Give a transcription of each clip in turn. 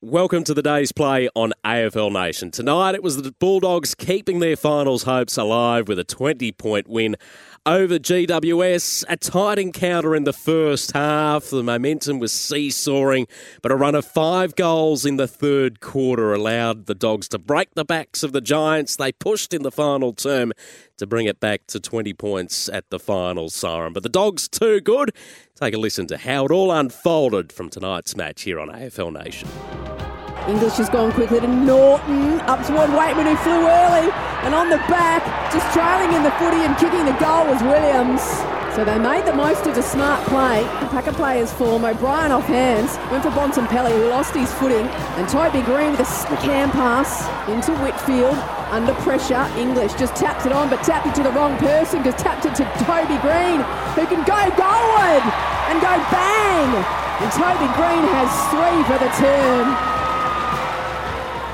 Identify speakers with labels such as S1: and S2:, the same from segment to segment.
S1: Welcome to the day's play on AFL Nation. Tonight it was the Bulldogs keeping their finals hopes alive with a 20 point win over GWS. A tight encounter in the first half. The momentum was seesawing, but a run of five goals in the third quarter allowed the Dogs to break the backs of the Giants. They pushed in the final term to bring it back to 20 points at the final siren. But the Dogs too good. Take a listen to how it all unfolded from tonight's match here on AFL Nation.
S2: English has gone quickly to Naughton, up toward Weightman who flew early, and on the back, just trailing in the footy and kicking the goal was Williams. So they made the most of the smart play. The Packer players form. O'Brien off hands. Went for Bontempelli, who lost his footing. And Toby Greene with a cam pass into Whitfield. Under pressure. English just tapped it on, but tapped it to the wrong person because tapped it to Toby Greene, who can go goalward and go bang. And Toby Greene has three for the turn.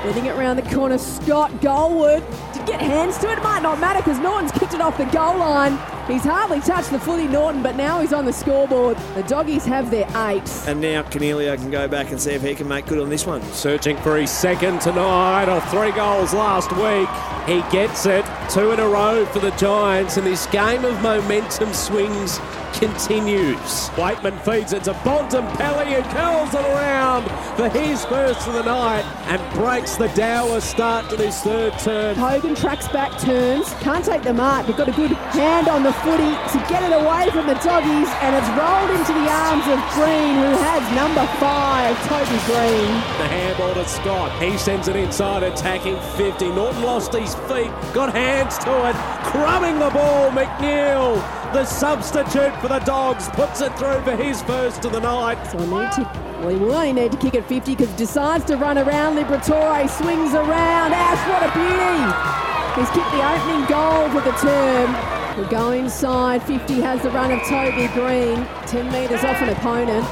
S2: Leading it around the corner, Scott Goldwood. To get hands to it might not matter because no one's kicked it off the goal line. He's hardly touched the footy, Naughton, but now he's on the scoreboard. The doggies have their eight.
S3: And now Cornelio can go back and see if he can make good on this one.
S1: Searching for his second tonight of three goals last week. He gets it. Two in a row for the Giants, and this game of momentum swings continues. Weightman feeds it to Bontempelli who curls it around for his first of the night and breaks the dour start to this third turn.
S2: Hogan tracks back, turns, can't take the mark, but got a good hand on the footy to get it away from the doggies, and it's rolled into the arms of Greene, who has number five, Toby Greene.
S1: The handball to Scott. He sends it inside, attacking 50. Naughton lost his feet, got hands to it, crumbing the ball. McNeil, the substitute for the Dogs, puts it through for his first of the night.
S2: So I need to, well, he will only need to kick at 50 because decides to run around. Liberatore swings around. Ash, what a beauty! He's kicked the opening goal for the term. We'll go inside. 50 has the run of Toby Greene. 10 metres off an opponent.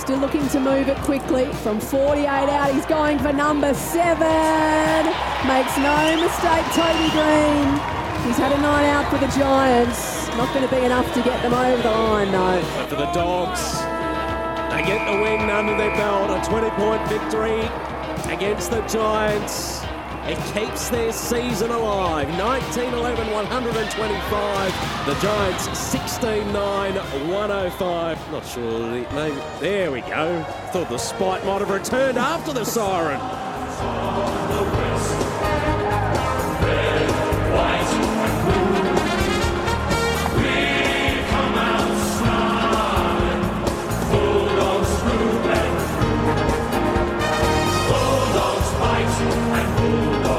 S2: Still looking to move it quickly. From 48 out, he's going for number seven. Makes no mistake, Toby Greene. He's had a night out for the Giants. Not going to be enough to get them over the line, though.
S1: But for the Dogs, they get the win under their belt. A 20 point victory against the Giants. It keeps their season alive. 19 11 125. The Giants 16 9 105. Not sure. Maybe, there we go. Thought the spite might have returned after the siren. Oh,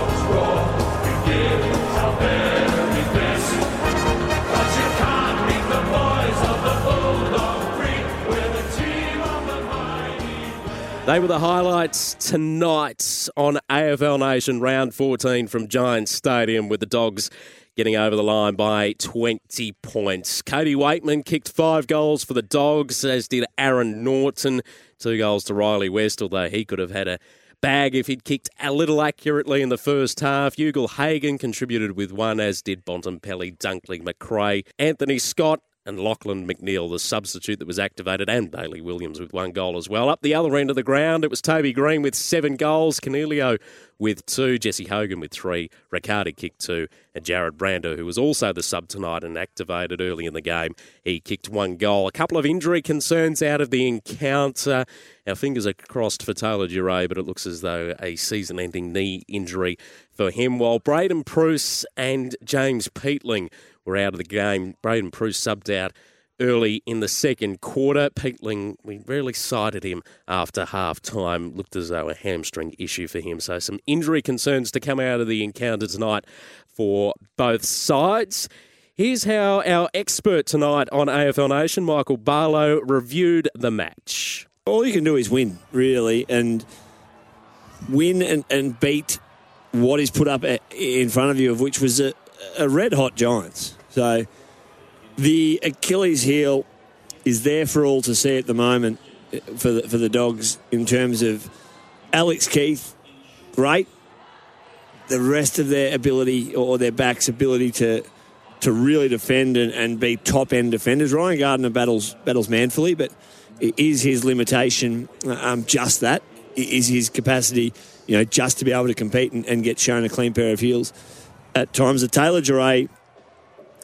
S1: They were the highlights tonight on AFL Nation round 14 from Giants Stadium with the Dogs getting over the line by 20 points. Cody Weightman kicked five goals for the Dogs, as did Aaron Naughton. Two goals to Rhylee West, although he could have had a bag if he'd kicked a little accurately in the first half. Ugle-Hagan contributed with one, as did Bontempelli, Dunkley, Macrae, Anthony Scott, and Lachlan McNeil, the substitute that was activated, and Bailey Williams with one goal as well. Up the other end of the ground, it was Toby Greene with seven goals, Cornelio with two, Jesse Hogan with three, Riccardi kicked two, and Jared Brando, who was also the sub tonight and activated early in the game, he kicked one goal. A couple of injury concerns out of the encounter. Our fingers are crossed for Taylor Duryea, but it looks as though a season ending knee injury for him, while Braydon Preuss and James Peatling were out of the game. Braydon Preuss subbed out early in the second quarter. Peatling, we rarely cited him after half time. Looked as though a hamstring issue for him. So some injury concerns to come out of the encounter tonight for both sides. Here's how our expert tonight on AFL Nation, Michael Barlow, reviewed the match.
S3: All you can do is win, really, and win and, and beat what is put up in front of you, of which was a, a red hot Giants. So the Achilles heel is there for all to see at the moment uh, for the, for the Dogs in terms of Alex Keath, great. The rest of their ability or their back's ability to to really defend and, and be top end defenders. Ryan Gardner battles battles manfully, but is his limitation um, just that? Is his capacity, you know, just to be able to compete and, and get shown a clean pair of heels at times? The Taylor Duryea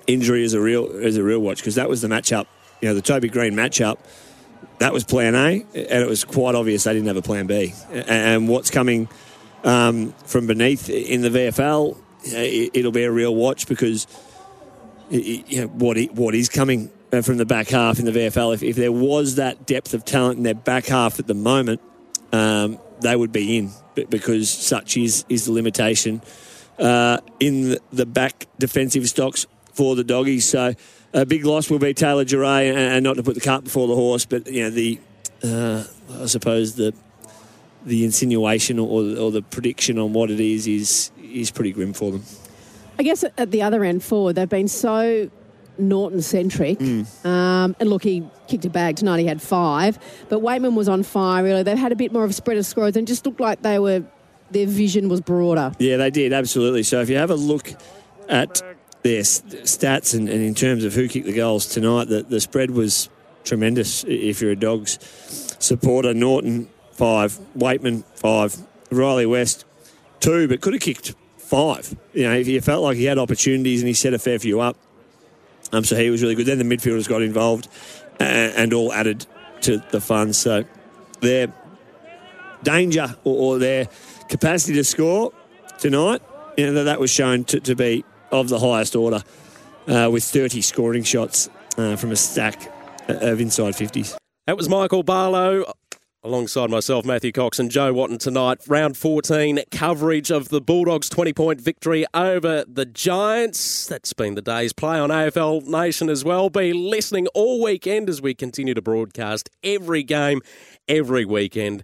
S3: injury is a real is a real watch because that was the matchup. You know, the Toby Greene matchup. That was Plan A, and it was quite obvious they didn't have a Plan B. And what's coming um, from beneath in the VFL, it'll be a real watch because you know, what what is coming uh, from the back half in the VFL. If, if there was that depth of talent in their back half at the moment, um, they would be in because such is is the limitation uh, in the back defensive stocks for the doggies. So a big loss will be Taylor Duryea, and not to put the cart before the horse, but you know the uh, I suppose the the insinuation or, or the prediction on what it is is is pretty grim for them.
S2: I guess at the other end forward, they've been so Naughton centric. Mm. Um, and look, he kicked a bag tonight. He had five, but Weightman was on fire. Really, they've had a bit more of a spread of scores and just looked like they were. Their vision was broader.
S3: Yeah, they did absolutely. So if you have a look at their stats and, and in terms of who kicked the goals tonight, the, the spread was tremendous. If you're a Dogs supporter, Naughton five, Weightman five, Rhylee West two, but could have kicked five. You know, if he felt like he had opportunities and he set a fair few up, um, so he was really good. Then the midfielders got involved and, and all added to the fun. So their danger or, or, their capacity to score tonight, you know, that was shown to, to be of the highest order uh, with 30 scoring shots uh, from a stack of inside 50s.
S1: That was Michael Barlow alongside myself, Matthew Cox and Joe Watton tonight. Round 14 coverage of the Bulldogs' 20 point victory over the Giants. That's been the day's play on AFL Nation as well. Be listening all weekend as we continue to broadcast every game, every weekend.